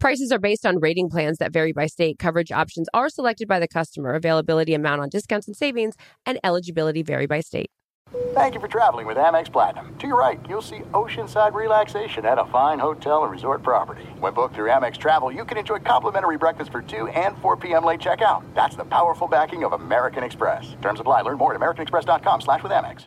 Prices are based on rating plans that vary by state. Coverage options are selected by the customer. Availability, amount on discounts and savings, and eligibility vary by state. Thank you for traveling with Amex Platinum. To your right, you'll see oceanside relaxation at a fine hotel and resort property. When booked through Amex Travel, you can enjoy complimentary breakfast for 2 and 4 p.m. late checkout. That's the powerful backing of American Express. Terms apply. Learn more at americanexpress.com slash with Amex.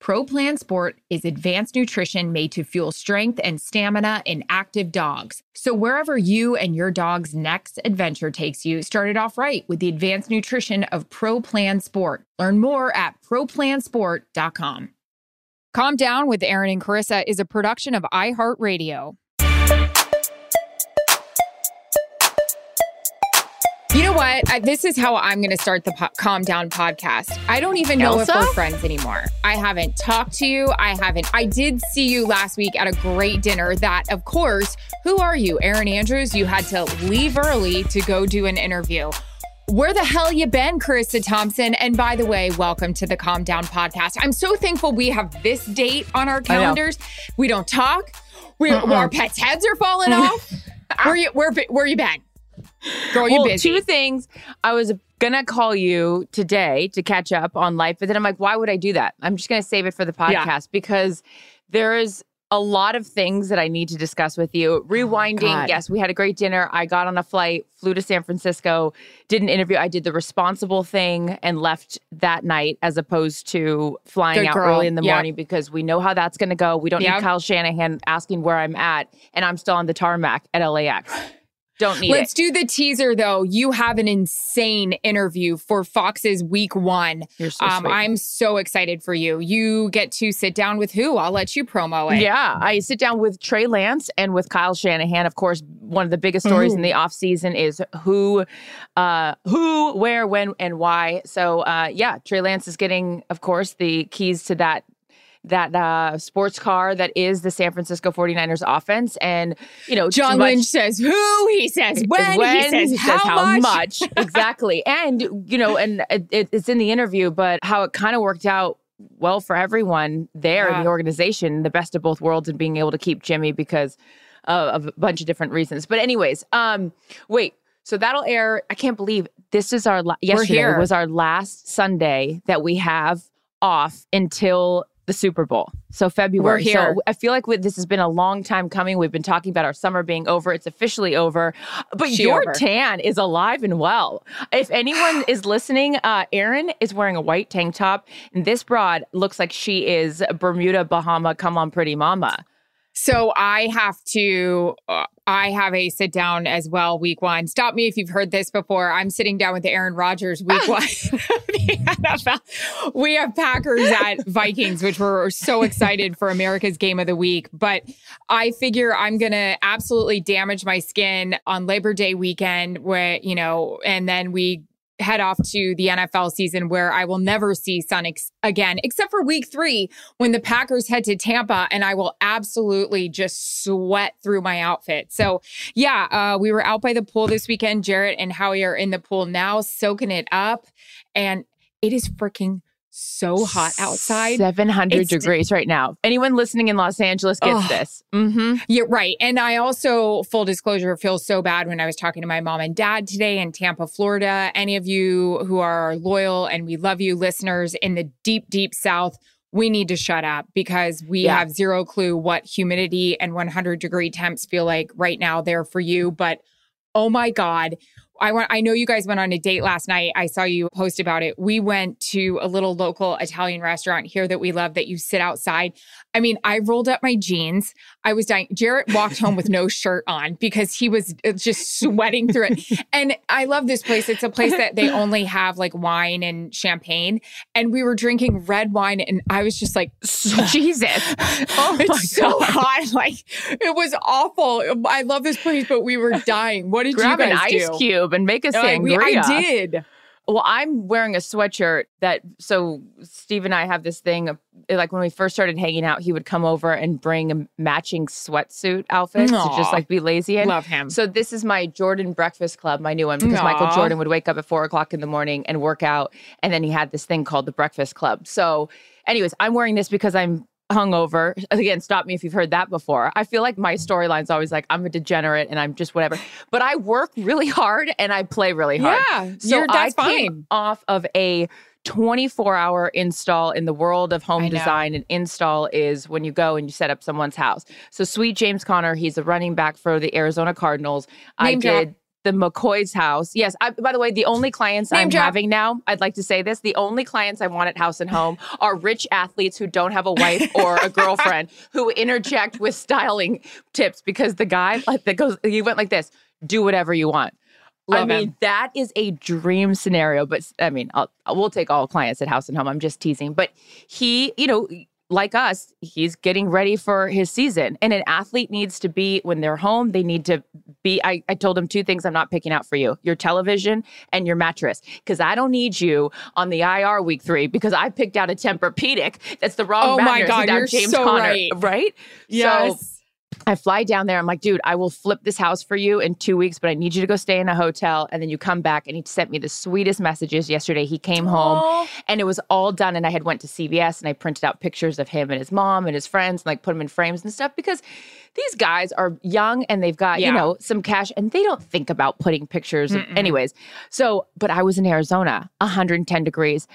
Pro Plan Sport is advanced nutrition made to fuel strength and stamina in active dogs. So wherever you and your dog's next adventure takes you, start it off right with the advanced nutrition of Pro Plan Sport. Learn more at ProPlansport.com. Calm Down with Erin and Charissa is a production of iHeartRadio. Know what? I, this is how I'm going to start the po- Calm Down podcast. I don't even know Elsa? if we're friends anymore. I haven't talked to you. I haven't. I did see you last week at a great dinner that, of course, who are you? Erin Andrews. You had to leave early to go do an interview. Where the hell you been, Charissa Thompson? And by the way, welcome to the Calm Down podcast. I'm so thankful we have this date on our calendars. We don't talk. We, our pets' heads are falling off. Where you where where you been? Girl, you well, busy. two things. I was gonna call you today to catch up on life, but then I'm like, why would I do that? I'm just gonna save it for the podcast Yeah. because there is a lot of things that I need to discuss with you. Oh, Rewinding, God. yes, we had a great dinner. I got on a flight, flew to San Francisco, did an interview. I did the responsible thing and left that night as opposed to flying Good out girl. early in the Yeah. morning because we know how that's gonna go. We don't Yeah. need Kyle Shanahan asking where I'm at, and I'm still on the tarmac at LAX. Don't need Let's it. do the teaser though. You have an insane interview for Fox's week one. You're so um. I'm so excited for you. You get to sit down with who? I'll let you promo it. Yeah, I sit down with Trey Lance and with Kyle Shanahan. Of course, one of the biggest stories in the off season is who, uh, who, where, when, and why. So, uh, yeah, Trey Lance is getting, of course, the keys to that that uh, sports car that is the San Francisco 49ers offense. And, you know, John much- Lynch says who? He says when. he says how, much. exactly. And, you know, and it, it- it's in the interview, but how it kind of worked out well for everyone there in the organization, the best of both worlds, and being able to keep Jimmy because uh, of a bunch of different reasons. But, anyways, um, wait. So that'll air. I can't believe this is our la- yesterday was our last Sunday that we have off until the Super Bowl. So February. We're here. So I feel like we, this has been a long time coming. We've been talking about our summer being over. It's officially over. But She your over. tan is alive and well. If anyone is listening, uh, Erin is wearing a white tank top, and this broad looks like she is Bermuda, Bahama, come on, pretty mama. So I have to, uh, I have a sit down as well week one. Stop me if you've heard this before. I'm sitting down with Aaron Rodgers week ah. one. The NFL. We have Packers at Vikings, which we're so excited for America's game of the week. But I figure I'm going to absolutely damage my skin on Labor Day weekend where, you know, and then we head off to the NFL season where I will never see ex- again, except for week three when the Packers head to Tampa and I will absolutely just sweat through my outfit. So, yeah, uh, we were out by the pool this weekend. Jarret and Howie are in the pool now, soaking it up. And it is freaking so hot outside. 700 It's- degrees right now. Anyone listening in Los Angeles gets this. Mm-hmm. Yeah, right. And I also, full disclosure, feel so bad when I was talking to my mom and dad today in Tampa, Florida. Any of you who are loyal and we love you listeners in the deep, deep South, we need to shut up because we Yeah. have zero clue what humidity and 100 degree temps feel like right now there for you. But oh my God, I want I know you guys went on a date last night. I saw you post about it. We went to a little local Italian restaurant here that we love that you sit outside. I mean, I rolled up my jeans. I was dying. Jarret walked home with no shirt on because he was uh, just sweating through it. And I love this place. It's a place that they only have like wine and champagne. And we were drinking red wine and I was just like, Jesus. Oh it's so hot. Like it was awful. I love this place, but we were dying. What did Grab you an ice do? cube and make a Like, sangria. we- I did. Well, I'm wearing a sweatshirt that so Steve and I have this thing of like when we first started hanging out, he would come over and bring a matching sweatsuit outfits to just like be lazy in. Love him. So this is my Jordan Breakfast Club, my new one, because Michael Jordan would wake up at four o'clock in the morning and work out, and then he had this thing called the Breakfast Club. So, anyways, I'm wearing this because I'm hungover. Again, stop me if you've heard that before. I feel like my storyline's always like I'm a degenerate and I'm just whatever. But I work really hard and I play really hard. Yeah, So I came fine. off of a 24 hour install in the world of home I design. An install is when you go and you set up someone's house. So, sweet James Conner, he's a running back for the Arizona Cardinals. I Name drop. did the McCoy's house. Yes. I, by the way, the only clients Name I'm drop. having now, I'd like to say this the only clients I want at House and Home are rich athletes who don't have a wife or a girlfriend who interject with styling tips because the guy like that goes, he went like this do whatever you want. I Love mean, him. that is a dream scenario. But I mean, I'll, we'll take all clients at House and Home. I'm just teasing. But he, you know, like us, he's getting ready for his season. And an athlete needs to be, when they're home, they need to be. I, I told him two things I'm not picking out for you your television and your mattress. Because I don't need you on the IR week three because I picked out a Tempur-Pedic that's the wrong Oh my. God, you're James so Conner, right. right? So, Yes. I fly down there. I'm like, dude, I will flip this house for you in two weeks, but I need you to go stay in a hotel. And then you come back. And he sent me the sweetest messages yesterday. He came home and it was all done. And I had went to CVS and I printed out pictures of him and his mom and his friends and like put them in frames and stuff because these guys are young and they've got, Yeah. you know, some cash and they don't think about putting pictures. of- anyways, so, but I was in Arizona, 110 degrees.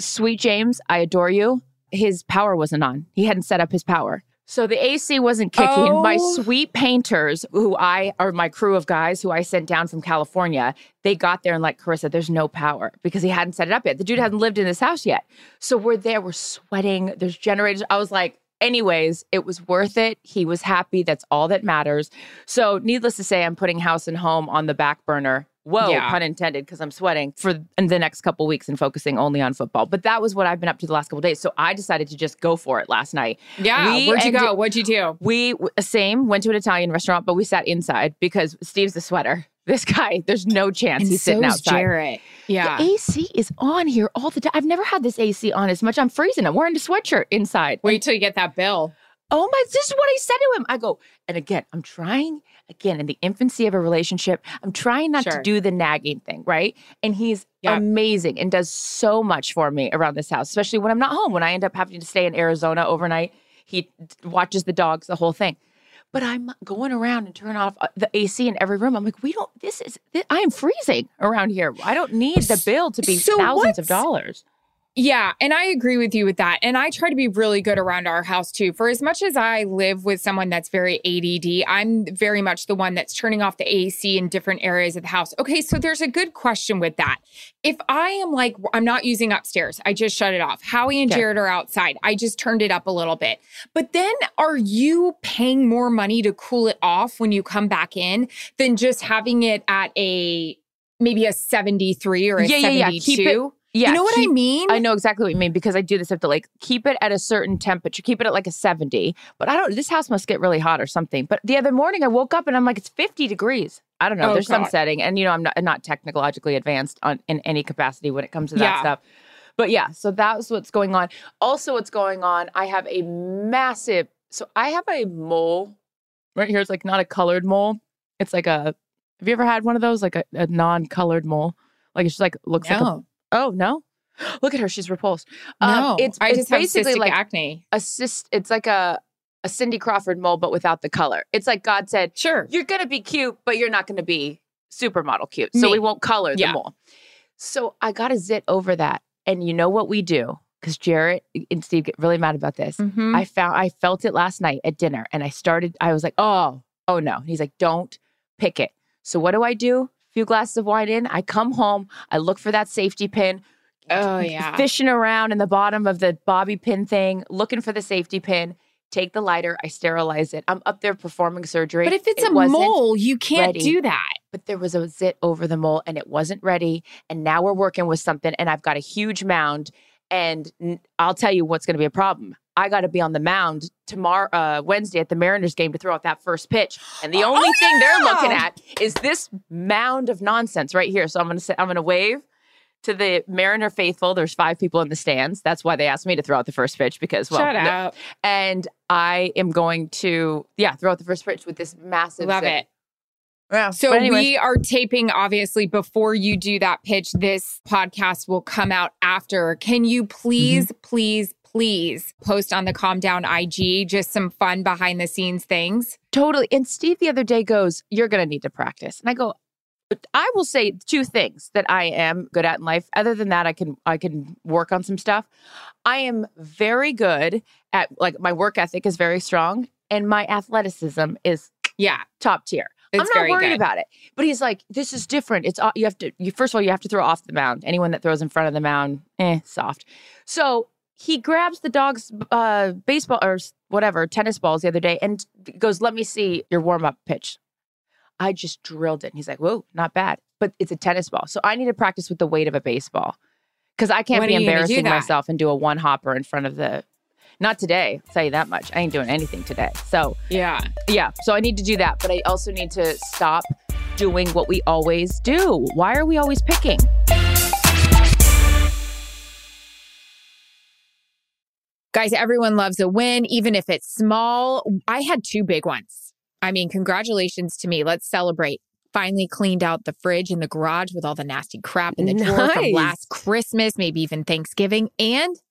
Sweet James, I adore you. His power wasn't on. He hadn't set up his power. So the AC wasn't kicking. My Oh. sweet painters, who I or my crew of guys who I sent down from California, they got there and like Charissa, there's no power because he hadn't set it up yet. The dude hadn't lived in this house yet. So we're there, we're sweating. There's generators. I was like, anyways, it was worth it. He was happy. That's all that matters. So needless to say, I'm putting house and home on the back burner. Whoa, Yeah. pun intended, because I'm sweating for the next couple weeks and focusing only on football. But that was what I've been up to the last couple days. So I decided to just go for it last night. Yeah. We Where'd you ended- go? What'd you do? We same went to an Italian restaurant, but we sat inside because Steve's the sweater. This guy, there's no chance he's sitting outside. Jarret. Yeah. The AC is on here all the time. I've never had this AC on as much. I'm freezing. I'm wearing a sweatshirt inside. Wait till you get that bill. Oh my, this is what I said to him. I go, and again, I'm trying, again, in the infancy of a relationship, I'm trying not to do the nagging thing, right? And he's Yeah. amazing and does so much for me around this house, especially when I'm not home. When I end up having to stay in Arizona overnight, he watches the dogs, the whole thing. But I'm going around and turning off uh, the AC in every room. I'm like, we don't, this is, I am freezing around here. I don't need the bill to be So thousands of dollars. Yeah, and I agree with you with that. And I try to be really good around our house too. For as much as I live with someone that's very ADD, I'm very much the one that's turning off the AC in different areas of the house. Okay, so there's a good question with that. If I am like, I'm not using upstairs, I just shut it off. Howie and Okay. Jarret are outside. I just turned it up a little bit. But then are you paying more money to cool it off when you come back in than just having it at a maybe a 73 or a Yeah, yeah, 72? yeah. Keep it- Yeah. you know what keep- I mean? I know exactly what you mean because I do this. I have to like keep it at a certain temperature, keep it at like a 70. But I don't, this house must get really hot or something. But the other morning I woke up and I'm like, it's 50 degrees. I don't know. Oh, There's some setting. And, you know, I'm not, not technologically advanced on in any capacity when it comes to that Yeah. stuff. But yeah, so that's what's going on. Also, what's going on, I have a massive, so I have a mole right here. It's like not a colored mole. It's like a, have you ever had one of those? Like a, a non colored mole? Like it's just like, looks like a No. Oh no! Look at her; she's repulsed. Um, No, it's I it's just basically like acne. a cyst. It's like a a Cindy Crawford mole, but without the color. It's like God said, Sure. "You're gonna be cute, but you're not gonna be supermodel cute." So Me. we won't color the Yeah. mole. So I got a zit over that, and you know what we do? Because Jarret and Steve get really mad about this. Mhm. I found I felt it last night at dinner, and I started. I was like, "Oh, oh no!" He's like, "Don't pick it." So what do I do? Few glasses of wine in, I come home, I look for that safety pin. Oh yeah. Fishing around in the bottom of the bobby pin thing, looking for the safety pin. Take the lighter, I sterilize it. I'm up there performing surgery. But if it's It a mole, you can't ready. do that. but there was a zit over the mole and it wasn't ready. And now we're working with something, and I've got a huge mound. And I'll tell you what's going to be a problem. I got to be on the mound tomorrow, uh, Wednesday at the Mariners game to throw out that first pitch. And the only thing they're looking at is this mound of nonsense right here. So I'm going to say, I'm going to wave to the Mariner faithful. There's five people in the stands. That's why they asked me to throw out the first pitch because, well, Shut no- up. and I am going to, yeah, throw out the first pitch with this massive. Love zit. it. Yeah. So we are taping obviously before you do that pitch. This podcast will come out after. Can you please, Mm-hmm. please, please post on the Calm Down IG just some fun behind the scenes things? Totally. And Steve the other day goes, You're going to need to practice. And I go, I will say two things that I am good at in life. Other than that, I can I can work on some stuff. I am very good at like my work ethic is very strong and my athleticism is Yeah. top tier. It's I'm not very worried good. about it. But he's like, this is different. It's you have to. You first of all, you have to throw off the mound. Anyone that throws in front of the mound, eh, soft. So he grabs the dog's uh, baseball or whatever tennis balls the other day and goes, "Let me see your warm up pitch." I just drilled it. And he's like, "Whoa, not bad." But it's a tennis ball, so I need to practice with the weight of a baseball because I can't When be are you gonna do embarrassing myself and do a one hopper in front of the. Not today. I'll tell you that much. I ain't doing anything today. So Yeah. yeah, so I need to do that, but I also need to stop doing what we always do. Why are we always picking? Guys, everyone loves a win, even if it's small. I had two big ones. I mean, congratulations to me. Let's celebrate. Finally cleaned out the fridge and the garage with all the nasty crap in the drawer from last Christmas, maybe even Thanksgiving. And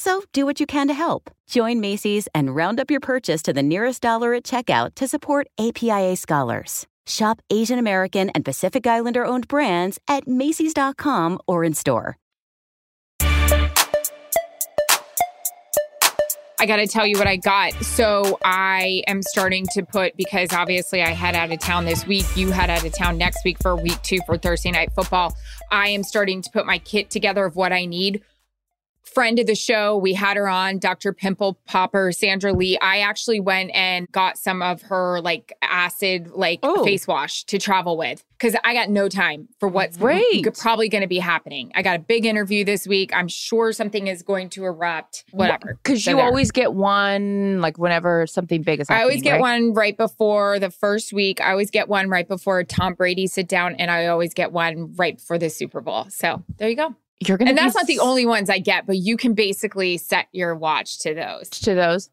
So do what you can to help. Join Macy's and round up your purchase to the nearest dollar at checkout to support APIA scholars. Shop Asian American and Pacific Islander owned brands at Macy's.com or in store. I got to tell you what I got. So I am starting to put because obviously I head out of town this week. You head out of town next week for week two for Thursday night football. I am starting to put my kit together of what I need friend of the show. We had her on, Dr. Pimple Popper, Sandra Lee. I actually went and got some of her like acid, like Oh. face wash to travel with because I got no time for what's Great. probably going to be happening. I got a big interview this week. I'm sure something is going to erupt, whatever. Because you there. always get one like whenever something big is I always get right? one right before the first week. I always get one right before Tom Brady sit down, and I always get one right before the Super Bowl. So there you go. You're gonna And that's not the only ones I get, but you can basically set your watch to those. to those.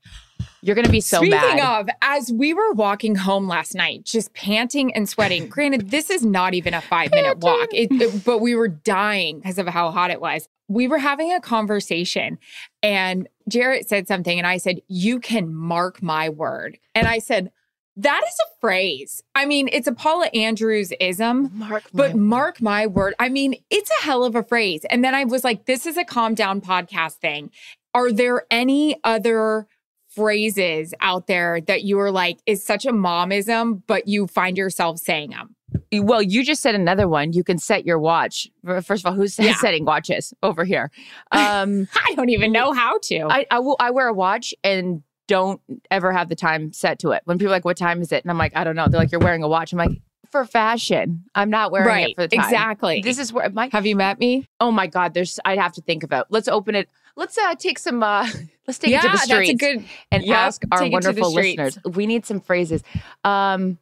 You're gonna be so bad. Speaking mad. of, as we were walking home last night, just panting and sweating. granted, this is not even a five minute walk, it, it- but we were dying because of how hot it was. We were having a conversation, and Jarret said something, and I said, "You can mark my word," and I said. That is a phrase. I mean, it's a Paula Andrews ism. Mark, But my- mark my word, I mean, it's a hell of a phrase. And then I was like, this is a calm down podcast thing. Are there any other phrases out there that you are like, is such a momism, but you find yourself saying them? well, you just said another one. You can set your watch. First of all, who's Yeah. setting watches over here? Um, I don't even know how to. I I, will, I wear a watch and don't ever have the time set to it. When people are like, "What time is it?" and I'm like, "I don't know." They're like, "You're wearing a watch." I'm like, "For fashion. I'm not wearing right. it for the time." Exactly. This is where my Have you met me? oh my god. There's I'd have to think about. Let's open it. Let's uh take some. uh Let's take yeah, it to the that's a good. and ask our take it to the wonderful listeners. We need some phrases. Um,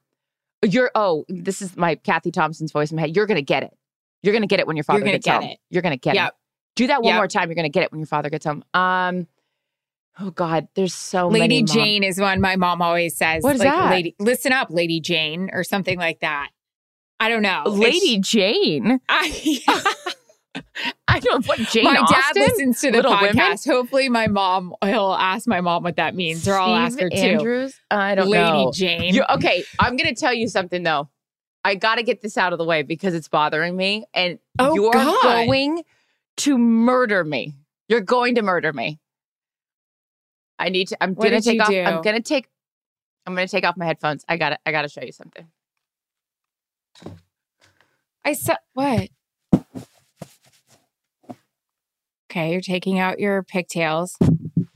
you're oh, this is my Kathy Thompson's voice in my head. You're gonna get it. You're gonna get it when your father gets get home. it. You're gonna get Yep. it. Do that one Yep. more time. You're gonna get it when your father gets home. Um, oh God, there's so Lady many. mom- Jane is one my mom always says. What is like, that? Lady, listen up, Lady Jane, or something like that. I don't know. It's- Lady Jane. I, I don't know what Jane my Austen. dad listens to the Little Women? podcast. Hopefully, my mom he'll ask my mom what that means, or I'll ask her too. Andrews. I don't Lady know. Lady Jane. You okay? I'm gonna tell you something though. I got to get this out of the way because it's bothering me, and Oh, you're God. going to murder me. You're going to murder me. I need to. I'm What gonna take off. do? I'm gonna take. I'm gonna take off my headphones. I got to I got to show you something. I said what? Okay, you're taking out your pigtails.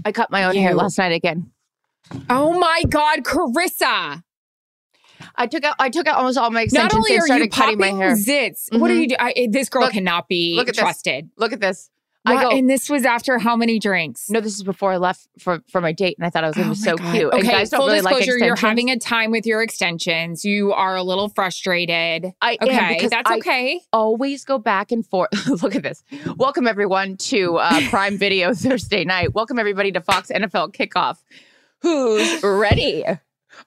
I cut my own hair last night again. Oh my God, Charissa! I took out. I took out almost all my extensions Not only and are you cutting popping my hair. zits, what are you mm-hmm. doing? This girl Look- cannot be look at this. trusted. Look at this. I go. and this was after how many drinks? no, this is before I left for for my date, and I thought I was gonna Oh be so God. cute. Okay, and guys don't full really like disclosure, you're having a time with your extensions. You are a little frustrated. I am Okay, because that's I okay. always go back and forth. Look at this. Welcome everyone to uh, Prime Video Thursday night. Welcome everybody to Fox NFL Kickoff. Who's ready?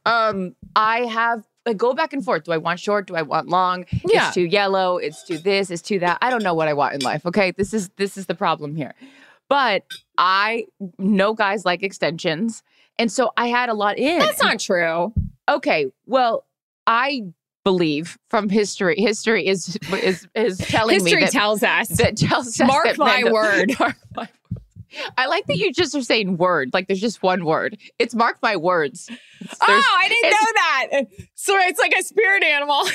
Um, I have I go back and forth. Do I want short? Do I want long? Yeah. It's too yellow. It's too this. It's too that. I don't know what I want in life. Okay, this is this is the problem here. But I know guys like extensions, and so I had a lot in. That's not true. Okay, well, I believe from history. History is is is telling History me that, tells us. that tells us Mark that my word. Mark my word. I like that you just are saying word. Like there's just one word. It's mark my words. Oh, there's- oh, I didn't know that. So it's like a spirit animal.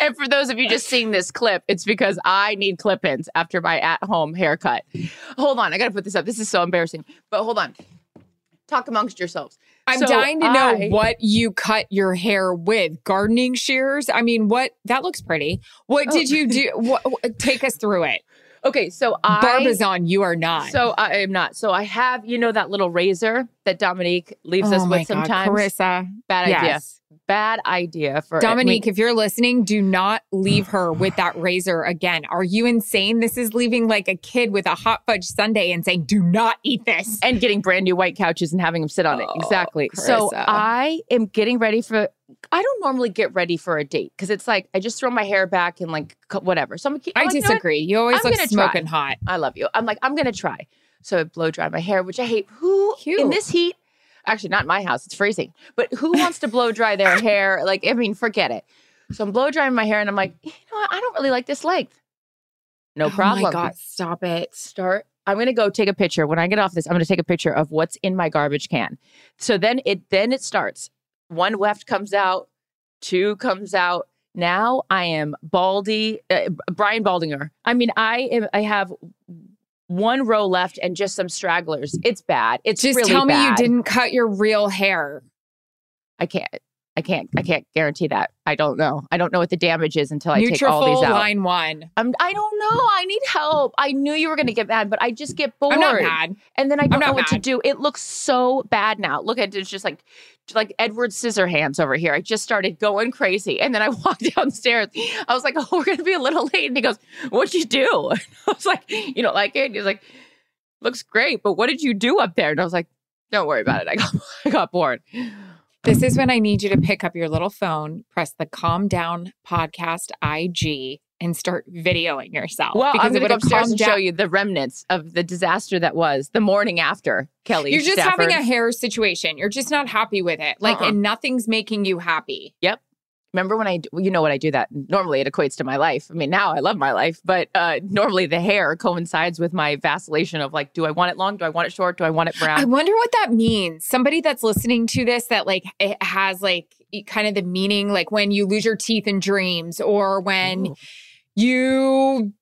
And for those of you just seeing this clip, it's because I need clip-ins after my at-home haircut. Hold on, I gotta put this up. This is so embarrassing. But hold on. Talk amongst yourselves. I'm So dying to know I- what you cut your hair with. Gardening shears? I mean, what? That looks pretty. What Oh. did you do? What, what- take us through it. Okay, so I Barbizon, you are not. So I am not. So I have, you know, that little razor that Dominique leaves oh us my with God, sometimes. Charissa. Bad idea. Bad idea for Dominique, I mean, if you're listening, do not leave her with that razor again. Are you insane? This is leaving like a kid with a hot fudge sundae and saying, do not eat this. and getting brand new white couches and having them sit on it. Oh, Exactly. So I am getting ready for. I don't normally get ready for a date because it's like I just throw my hair back and like whatever. So I'm. I I'm like, you know disagree. You always I'm look gonna try. smoking hot. I love you. I'm like I'm gonna try. So I blow dry my hair, which I hate. Who in this heat? Actually, not in my house. It's freezing. But who wants to blow dry their hair? Like I mean, forget it. So I'm blow drying my hair, and I'm like, you know what? I don't really like this length. No problem. Oh my God, stop it. Start. I'm gonna go take a picture. When I get off this, I'm gonna take a picture of what's in my garbage can. So then it then it starts. One left comes out, two comes out. Now I am Baldy, uh, Brian Baldinger. I mean, I am. I have one row left and just some stragglers. It's bad. It's Just really tell me you didn't cut your real hair. I can't. I can't. I can't guarantee that. I don't know. I don't know what the damage is until I take all these out. line one. I'm, I don't know. I need help. I knew you were going to get mad, but I just get bored. I'm not mad. And then I don't know what to do. It looks so bad now. Look at it. It's just like like Edward Scissorhands over here. I just started going crazy. And then I walked downstairs. I was like, oh, we're going to be a little late. And he goes, what'd you do? And I was like, you don't like it? He's like, looks great. But what did you do up there? And I was like, don't worry about it. I got, I got bored. This mm. is when I need you to pick up your little phone, press the Calm Down Podcast IG, and start videoing yourself. Well, because I'm it going to go upstairs and show you the remnants of the disaster that was the morning after Kelly. You're just Stafford. having a hair situation. You're just not happy with it. Like, Uh-uh. and nothing's making you happy. Yep. Remember when I, you know what I do that normally it equates to my life. I mean, now I love my life, but uh, normally the hair coincides with my vacillation of like, do I want it long? Do I want it short? Do I want it brown? I wonder what that means. Somebody that's listening to this that like it has like kind of the meaning, like when you lose your teeth in dreams or when Ooh. you,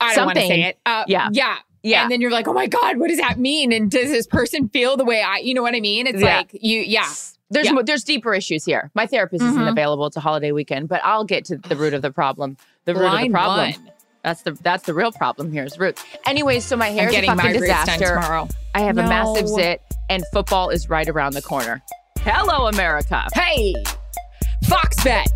I don't want to say it. Uh, Yeah. Yeah. Yeah. And then you're like, oh my God, what does that mean? And does this person feel the way I, you know what I mean? It's Yeah. like you, yeah. There's Yeah. there's deeper issues here. My therapist isn't Mhm. available. It's a holiday weekend, but I'll get to the root of the problem. The root of the problem. one. That's the that's the real problem here is root. Anyways, so my I'm hair's a fucking disaster. tomorrow. I have a massive No. zit, and football is right around the corner. Hello, America. Hey, Fox Bet.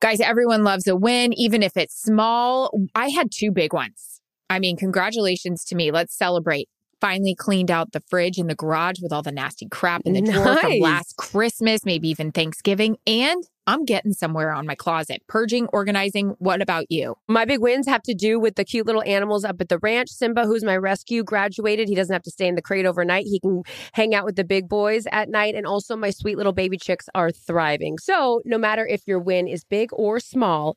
Guys, everyone loves a win, even if it's small. I had two big ones. I mean, congratulations to me. Let's celebrate. Finally cleaned out the fridge in the garage with all the nasty crap in the drawer from last Christmas, maybe even Thanksgiving. And I'm getting somewhere on my closet. Purging, organizing. What about you? My big wins have to do with the cute little animals up at the ranch. Simba, who's my rescue, graduated. He doesn't have to stay in the crate overnight. He can hang out with the big boys at night. And also, my sweet little baby chicks are thriving. So, no matter if your win is big or small,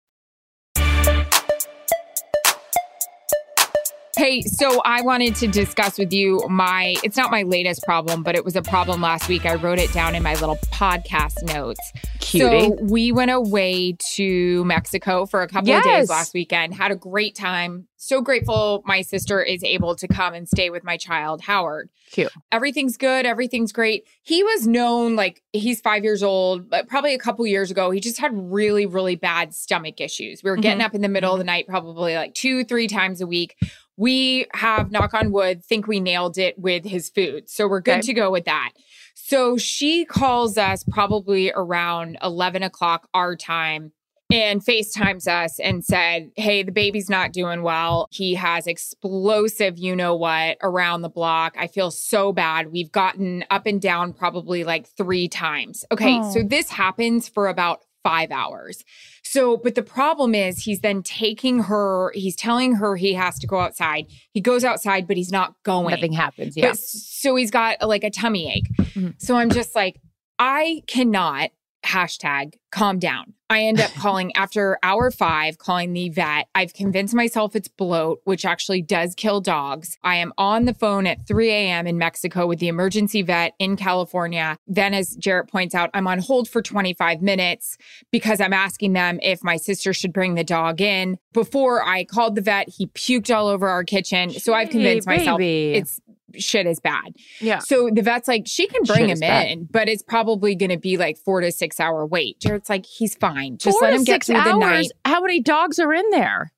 Hey, so I wanted to discuss with you my, it's not my latest problem, but it was a problem last week. I wrote it down in my little podcast notes. Cutie. So we went away to Mexico for a couple of days last weekend, had a great time. So grateful my sister is able to come and stay with my child, Howard. Cute. Everything's good. Everything's great. He was known like he's five years old, but probably a couple years ago, he just had really, really bad stomach issues. We were getting mm-hmm. up in the middle of the mm-hmm. night, probably like two, three times a week. We have, knock on wood, think we nailed it with his food. So we're good Okay. to go with that. So she calls us probably around 11 o'clock our time and FaceTimes us and said, Hey, the baby's not doing well. He has explosive, you know what, around the block. I feel so bad. We've gotten up and down probably like three times. Okay. Oh. So this happens for about five hours. So, but the problem is he's then taking her, he's telling her he has to go outside. He goes outside, but he's not going. Nothing happens. Yeah. But so he's got like a tummy ache. Mhm. So I'm just like, I cannot hashtag calm down. I end up calling after hour five, calling the vet. I've convinced myself it's bloat, which actually does kill dogs. I am on the phone at 3 a.m. in Mexico with the emergency vet in California. Then, as Jarret points out, I'm on hold for 25 minutes because I'm asking them if my sister should bring the dog in. Before I called the vet, he puked all over our kitchen. So I've convinced Hey, myself it's shit is bad. yeah. So the vet's like, she can bring Shit him is bad. in, but it's probably going to be like four to six hour wait. Jarret's like, he's fine. Just Four let him get through the hours. night. How many dogs are in there?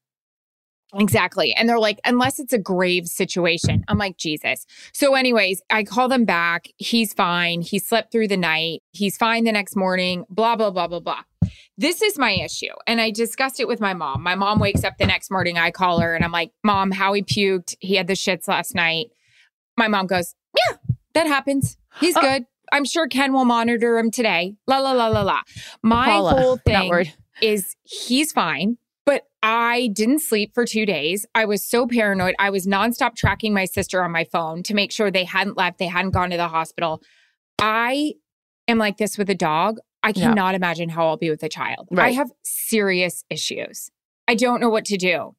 Exactly. And they're like, unless it's a grave situation. I'm like, Jesus. So, anyways, I call them back. He's fine. He slept through the night. He's fine the next morning, blah, blah, blah, blah, blah. This is my issue. And I discussed it with my mom. My mom wakes up the next morning. I call her and I'm like, Mom, Howie puked. He had the shits last night. My mom goes, Yeah, that happens. He's Uh, good. I'm sure Ken will monitor him today. La, la, la, la, la. My Paula, whole thing is he's fine. But I didn't sleep for two days. I was so paranoid. I was nonstop tracking my sister on my phone to make sure they hadn't left, they hadn't gone to the hospital. I am like this with a dog. I Yeah. cannot imagine how I'll be with a child. I have serious issues. I don't know what to do.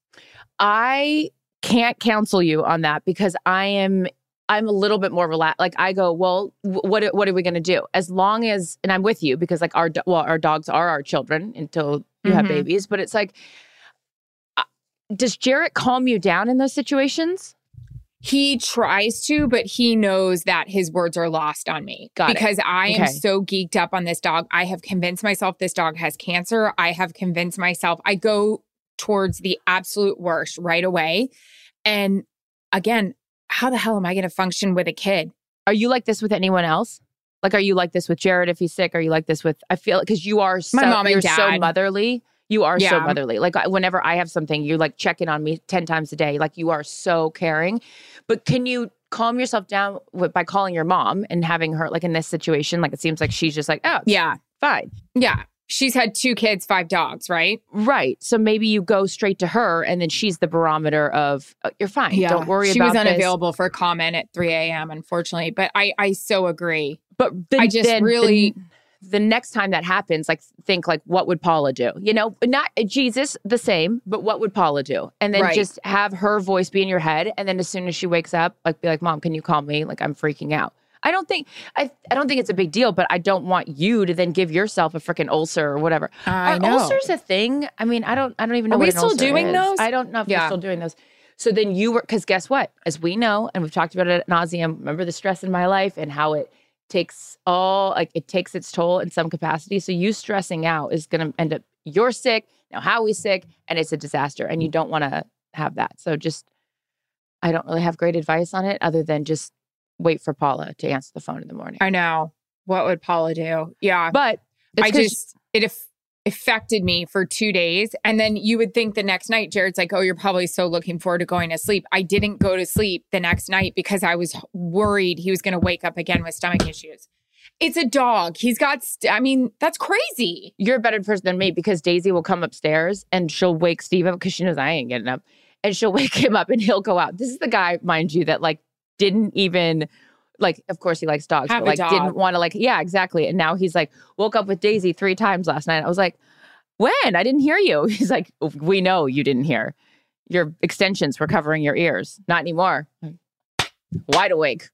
I can't counsel you on that because I am I'm a little bit more relaxed. Like I go, well, what what are we going to do? As long as and I'm with you because like our well our dogs are our children until you have Mhm. babies, but it's like uh, does Jarret calm you down in those situations? He tries to, but he knows that his words are lost on me Got it. because I am Okay. so geeked up on this dog. I have convinced myself this dog has cancer. I have convinced myself I go towards the absolute worst right away. And again, how the hell am I going to function with a kid? Are you like this with anyone else? Like, are you like this with Jarret if he's sick? Are you like this with? I feel because you are so My mom you're so motherly. You are so motherly. Like whenever I have something, you're like checking on me ten times a day. Like you are so caring. But can you calm yourself down with, by calling your mom and having her like in this situation? Like it seems like she's just like, oh, Yeah. fine, Yeah. She's had two kids, five dogs, right? right. So maybe you go straight to her, and then she's the barometer of uh, you're fine. Yeah. Don't worry she about was this." unavailable for comment at 3 a.m., unfortunately. But I, I so agree. But then, I just then- really- then the next time that happens, like think like what would Paula do? You know, not Jesus the same, but what would Paula do? And then Right. just have her voice be in your head, and then as soon as she wakes up, like be like, "Mom, can you call me? Like I'm freaking out." I don't think I I don't think it's a big deal, but I don't want you to then give yourself a freaking ulcer or whatever. I Are know. ulcers a thing? I mean, I don't I don't even know Are what we still doing is. those? I don't know if Yeah. we're still doing those. So then you were because guess what? As we know, and we've talked about it at nauseum. Remember the stress in my life and how it takes all like it takes its toll in some capacity. So you stressing out is going to end up you're sick now. Howie's sick, and it's a disaster, and you don't want to have that. So just I don't really have great advice on it other than just wait for Paula to answer the phone in the morning. I know. What would Paula do? Yeah. But I just, it aff- affected me for two days. And then you would think the next night, Jarret's like, oh, you're probably so looking forward to going to sleep. I didn't go to sleep the next night because I was worried he was going to wake up again with stomach issues. It's a dog. He's got, st- I mean, that's crazy. you're a better person than me because Daisy will come upstairs and she'll wake Steve up because she knows I ain't getting up. And she'll wake him up and he'll go out. This is the guy, mind you, that like didn't even like, of course he likes dogs, Have but like dog. didn't want to like, yeah, exactly. And now he's like, woke up with Daisy three times last night. I was like, when? I didn't hear you. He's like, oh, we know you didn't hear. Your extensions were covering your ears. Not anymore. Wide awake.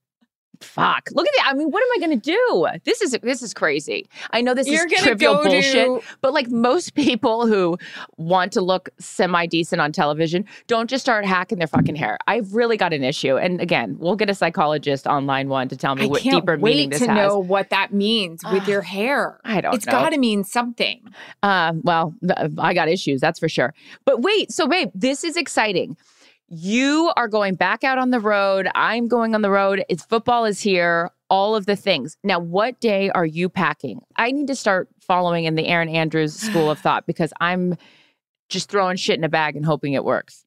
Fuck. Look at that. I mean, what am I going to do? This is this is crazy. I know this You're is trivial go bullshit, to- but like most people who want to look semi decent on television don't just start hacking their fucking hair. I've really got an issue. And again, we'll get a psychologist on line one to tell me I what deeper meaning wait this to has. know what that means with your hair. I don't It's know. got to mean something. Uh, well, I got issues, that's for sure. But wait, so babe, this is exciting. You are going back out on the road. I'm going on the road. It's football is here. all of the things. Now, what day are you packing? I need to start following in the Erin Andrews school of thought because I'm just throwing shit in a bag and hoping it works.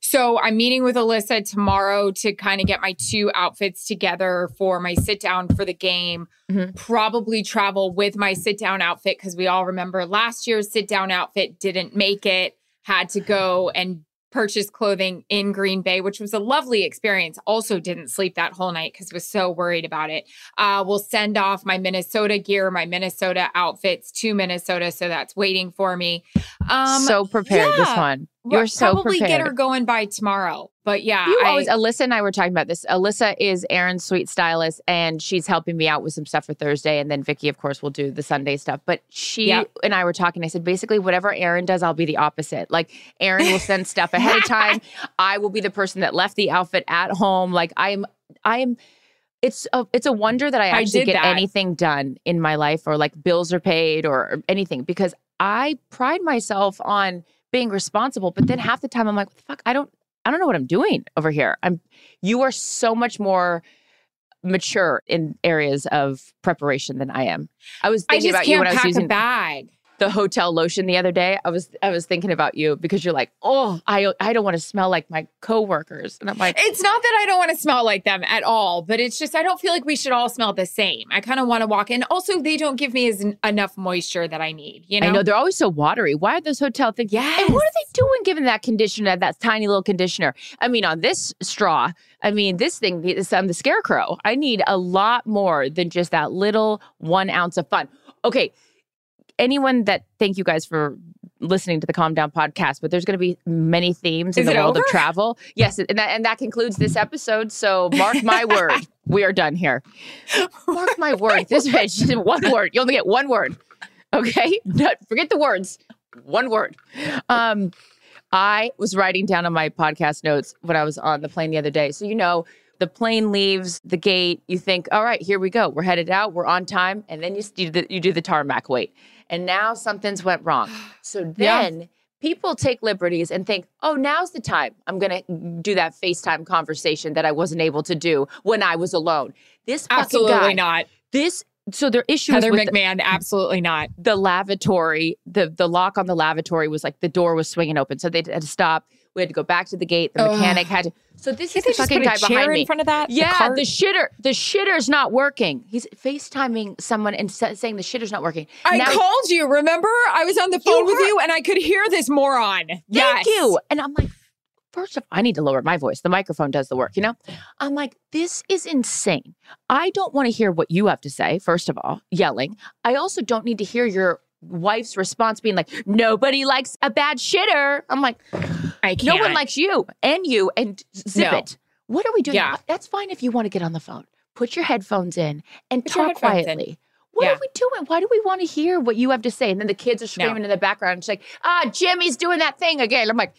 So I'm meeting with Alyssa tomorrow to kind of get my two outfits together for my sit down for the game. Mhm. Probably travel with my sit down outfit because we all remember last year's sit down outfit didn't make it, had to go and purchase clothing in Green Bay, which was a lovely experience. Also, didn't sleep that whole night because was so worried about it. Uh, we'll send off my Minnesota gear, my Minnesota outfits to Minnesota. So that's waiting for me. Um, so prepared this one. You're so probably prepared. get her going by tomorrow. But yeah, You I, always, Alyssa and I were talking about this. Alyssa is Erin's sweet stylist, and she's helping me out with some stuff for Thursday. And then Vicky, of course, will do the Sunday stuff. But she Yep. and I were talking. I said, basically, whatever Erin does, I'll be the opposite. Like, Erin will send stuff ahead of time. I will be the person that left the outfit at home. Like, I am, I am. It's a, it's a wonder that I I actually did get that. anything done in my life, or like bills are paid, or anything, because I pride myself on being responsible. But then half the time, I'm like, what the fuck, I don't. I don't know what I'm doing over here. I'm you are so much more mature in areas of preparation than I am. I was I thinking just about you when I was pack a bag. The hotel lotion the other day. I was I was thinking about you because you're like, "Oh, I I don't want to smell like my coworkers." And I'm like, It's not that I don't want to smell like them at all, but it's just I don't feel like we should all smell the same. I kind of want to walk in. Also, they don't give me as enough moisture that I need. You know, I know they're always so watery. Why are those hotel things? Yeah, And what are they doing giving that conditioner, that tiny little conditioner? I mean, on this straw, I mean, this thing is I'm um, the scarecrow. I need a lot more than just that little one ounce of fun. Okay. Anyone that thank you guys for listening to the Calm Down podcast, but there's going to be many themes in Is the it world of travel. Yes, and that and that concludes this episode. So mark my word, we are done here. Mark my word. This bitch, one word. You only get one word. Okay, forget the words. One word. Um, I was writing down on my podcast notes when I was on the plane the other day. So you know, the plane leaves the gate. You think, all right, here we go. We're headed out. We're on time, and then you you do the, you do the tarmac wait, and now something's went wrong. So Yeah. then. People take liberties and think, oh, now's the time. I'm going to do that FaceTime conversation that I wasn't able to do when I was alone. This absolutely guy, not. this, so their issues Heather with the- McMahon, absolutely not. the lavatory, the the lock on the lavatory was like the door was swinging open, so they had to stop. We had to go back to the gate. The Ugh. mechanic had to. So this is the fucking guy behind in front of that? Yeah, cart? the shitter, the shitter's not working. He's FaceTiming someone and sa- saying the shitter's not working. I Now- called you. Remember, I was on the phone with you, and I could hear this moron. Thank yes. you. And I'm like, first of all, I need to lower my voice. The microphone does the work, you know? I'm like, this is insane. I don't want to hear what you have to say, first of all, yelling. I also don't need to hear your wife's response being like, nobody likes a bad shitter. I'm like, I can't. no one likes you and you and zip No. it. What are we doing? Yeah. That's fine if you want to get on the phone. Put your headphones in and Put talk headphones in. quietly. What Yeah. are we doing? Why do we want to hear what you have to say? And then the kids are screaming in the background. She's like, ah, Jimmy's doing that thing again. I'm like,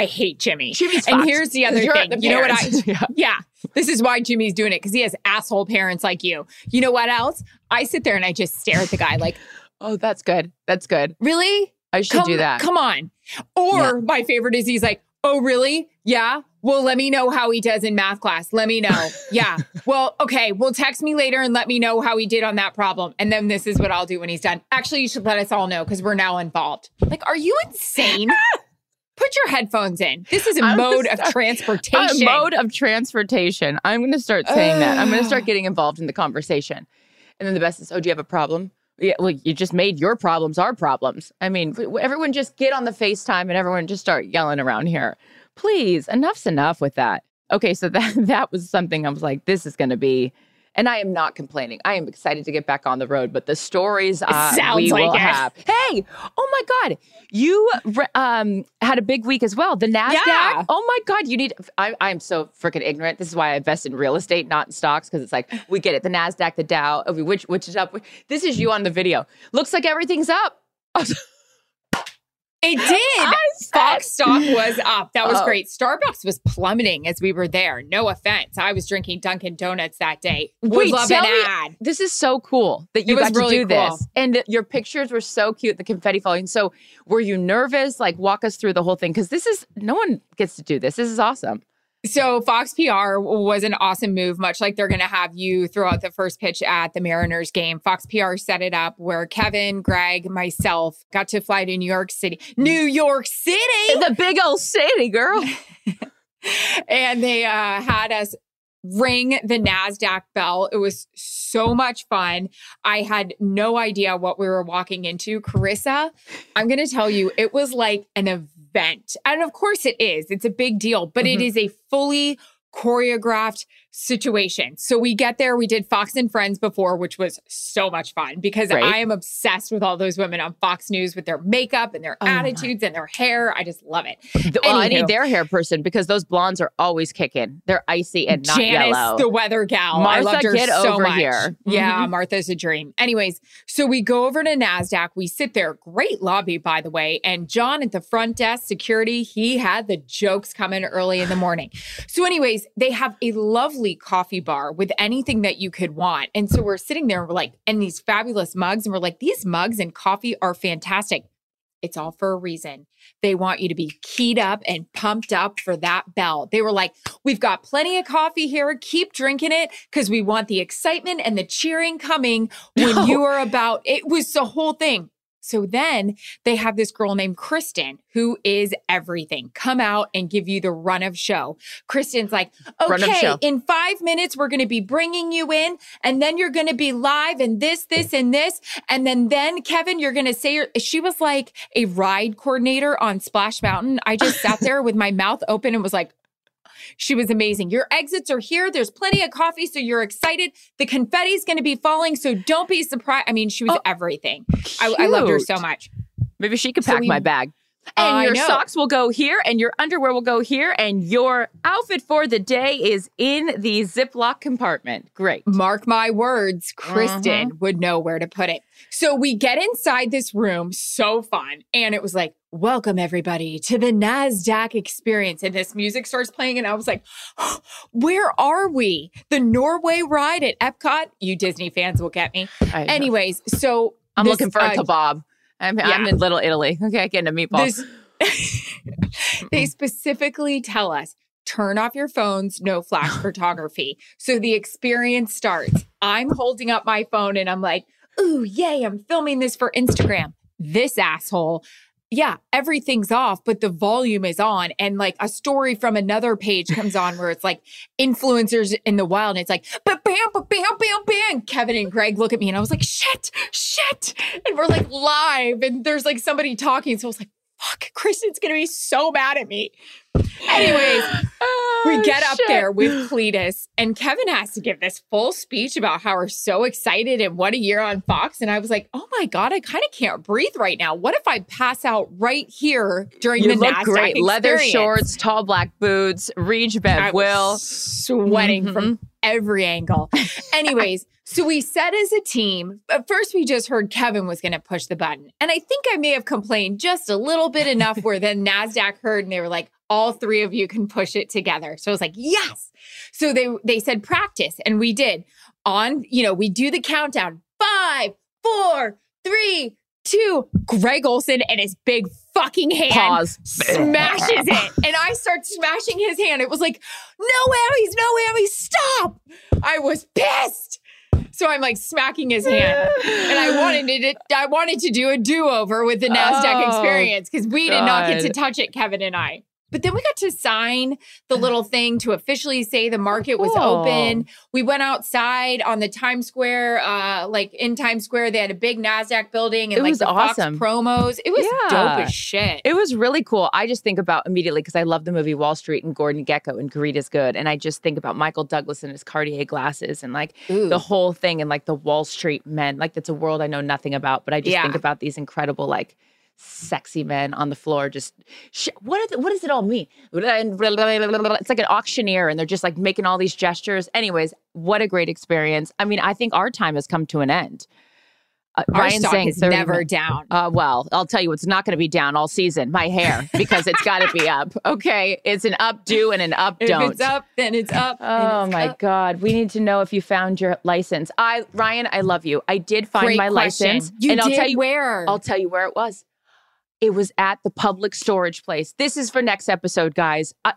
I hate Jimmy. Jimmy's and fucked. here's the other You're thing. the you know what I? Yeah. yeah, this is why Jimmy's doing it because he has asshole parents like you. You know what else? I sit there and I just stare at the guy like, oh, that's good. That's good. really? I should come, do that. Come on. Or Yeah. my favorite is he's like, oh, really? Yeah. Well, let me know how he does in math class. Let me know. yeah. Well, okay. Well, text me later and let me know how he did on that problem. And then this is what I'll do when he's done. Actually, you should let us all know because we're now involved. Like, are you insane? Put your headphones in. This is a I'm mode of sorry. A transportation. mode of transportation. I'm going to start saying that. I'm going to start getting involved in the conversation. And then the best is, oh, do you have a problem? Yeah, well, you just made your problems our problems. I mean, everyone just get on the FaceTime and everyone just start yelling around here. Please, enough's enough with that. Okay, so that that was something I was like, this is going to be, and I am not complaining. I am excited to get back on the road, but the stories uh, we like will it. have. Hey, oh my God, you um, had a big week as well. The Nasdaq. Yeah. Oh my God, you need. I, I'm so freaking ignorant. This is why I invest in real estate, not in stocks, because it's like we get it. The Nasdaq, the Dow, which which is up. This is you on the video. Looks like everything's up. It did. Fox stock was up. That was Oh. great. Starbucks was plummeting as we were there. No offense. I was drinking Dunkin' Donuts that day. Would Wait, love an me- ad. This is so cool that you It got to really do cool. this, and your pictures were so cute. The confetti falling. So, were you nervous? Like, walk us through the whole thing because this is no one gets to do this. This is awesome. So Fox PR was an awesome move, much like they're going to have you throw out the first pitch at the Mariners game. Fox PR set it up where Kevin, Greg, myself got to fly to New York City, New York City, the big old city, girl. and they uh, had us ring the NASDAQ bell. It was so much fun. I had no idea what we were walking into. Charissa, I'm going to tell you, it was like an event. Bent, and of course it is, it's a big deal, but mm-hmm. it is a fully choreographed situation. So we get there. We did Fox and Friends before, which was so much fun because right. I am obsessed with all those women on Fox News with their makeup and their oh attitudes my. and their hair. I just love it. Well, I need their hair person because those blondes are always kicking. They're icy and not Janice, yellow. the weather gal. Martha, I loved her get so over much. here. Yeah, mm-hmm. Martha's a dream. Anyways, so we go over to NASDAQ. We sit there. Great lobby, by the way. And John at the front desk, security, he had the jokes coming early in the morning. So, anyways, they have a lovely coffee bar bar with anything that you could want. And so we're sitting there and we're like, and these fabulous mugs, and we're like, these mugs and coffee are fantastic. It's all for a reason. They want you to be keyed up and pumped up for that bell. They were like, We've got plenty of coffee here. Keep drinking it because we want the excitement and the cheering coming when no. you are about. It was the whole thing. So then they have this girl named Kristen who is everything. Come out and give you the run of show. Kristen's like, okay, in five minutes, we're going to be bringing you in and then you're going to be live and this, this, and this. And then, then Kevin, you're going to say, she was like a ride coordinator on Splash Mountain. I just sat there with my mouth open and was like, she was amazing. Your exits are here. There's plenty of coffee, so you're excited. The confetti's going to be falling, so don't be surprised. I mean, she was oh, everything. I, I, loved her so much. Maybe she could pack so we, my bag. And uh, your socks will go here, and your underwear will go here, and your outfit for the day is in the Ziploc compartment. Great. Mark my words, Kristen mm-hmm. would know where to put it. So we get inside this room, so fun. And it was like, welcome everybody to the NASDAQ experience. And this music starts playing, and I was like, oh, where are we? The Norway ride at Epcot? You Disney fans will get me. Anyways, so I'm this, looking for a uh, kebab. I'm, yeah. I'm in Little Italy. Okay, getting a meatball. This, they specifically tell us turn off your phones, no flash photography. So the experience starts. I'm holding up my phone and I'm like, ooh, yay, I'm filming this for Instagram. This asshole yeah, everything's off, but the volume is on. And like a story from another page comes on where it's like influencers in the wild. And it's like, but bam, but bam, bam, bam. Kevin and Greg look at me and I was like, shit, shit. And we're like live and there's like somebody talking. So I was like, fuck, Kristen's gonna be so mad at me. Anyways, oh, we get up there with Cletus, and Kevin has to give this full speech about how we're so excited and what a year on Fox. And I was like, oh my God, I kind of can't breathe right now. What if I pass out right here during you the look NASDAQ great. Experience? Leather shorts, tall black boots, Reach Bev Will. Sweating mm-hmm. from every angle. Anyways, so we said as a team, at first we just heard Kevin was going to push the button. And I think I may have complained just a little bit enough where then NASDAQ heard and they were like, all three of you can push it together. So I was like, yes. So they they said practice, and we did. On, you know, we do the countdown. Five, four, three, two. Greg Olsen and his big fucking hand Pause. smashes it. And I start smashing his hand. It was like, no whammies, no whammies, stop. I was pissed. So I'm like smacking his hand. and I wanted it I wanted to do a do-over with the NASDAQ oh, experience because we did God. not get to touch it, Kevin and I. But then we got to sign the little thing to officially say the market was open. We went outside on the Times Square, uh, like in Times Square, they had a big NASDAQ building and it like the awesome. Fox promos. It was yeah. dope as shit. It was really cool. I just think about immediately because I love the movie Wall Street and Gordon Gekko and Greed is Good. And I just think about Michael Douglas and his Cartier glasses and like Ooh. the whole thing and like the Wall Street men. Like that's a world I know nothing about, but I just yeah. think about these incredible like sexy men on the floor just sh- what, it, what does it all mean it's like an auctioneer and they're just like making all these gestures anyways what a great experience i mean i think our time has come to an end uh, Our Ryan stock saying is never minutes. down. Uh, well, I'll tell you, it's not going to be down all season. My hair, because it's got to be up. Okay, it's an up do and an up don't. If it's up, then it's up. Oh it's my up. God, we need to know if you found your license. I, Ryan, I love you. I did find Great my question. license, you and I'll tell you where. I'll tell you where it was. It was at the public storage place. This is for next episode, guys. Uh,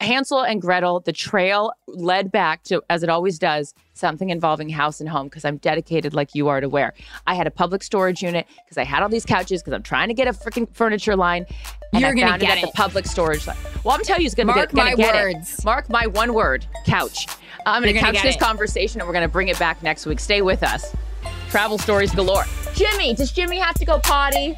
Hansel and Gretel, the trail led back to, as it always does, something involving house and home because I'm dedicated like you are to where. I had a public storage unit because I had all these couches because I'm trying to get a freaking furniture line. And You're I gonna found get it at it. the public storage line. Well, I'm telling you, it's going to Mark get, gonna my get words. It. Mark my one word couch. I'm going to You're gonna couch this it. conversation and we're going to bring it back next week. Stay with us. Travel stories galore. Jimmy, does Jimmy have to go potty?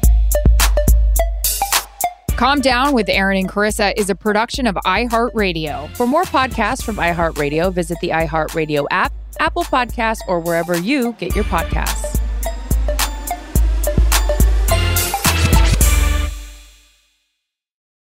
Calm Down with Erin and Charissa is a production of iHeartRadio. For more podcasts from iHeartRadio, visit the iHeartRadio app, Apple Podcasts, or wherever you get your podcasts.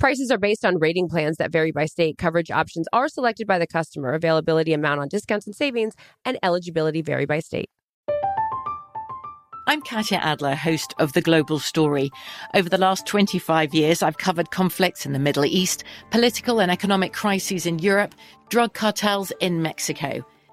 Prices are based on rating plans that vary by state. Coverage options are selected by the customer. Availability, amount on discounts and savings, and eligibility vary by state. I'm Katya Adler, host of The Global Story. Over the last 25 years, I've covered conflicts in the Middle East, political and economic crises in Europe, drug cartels in Mexico.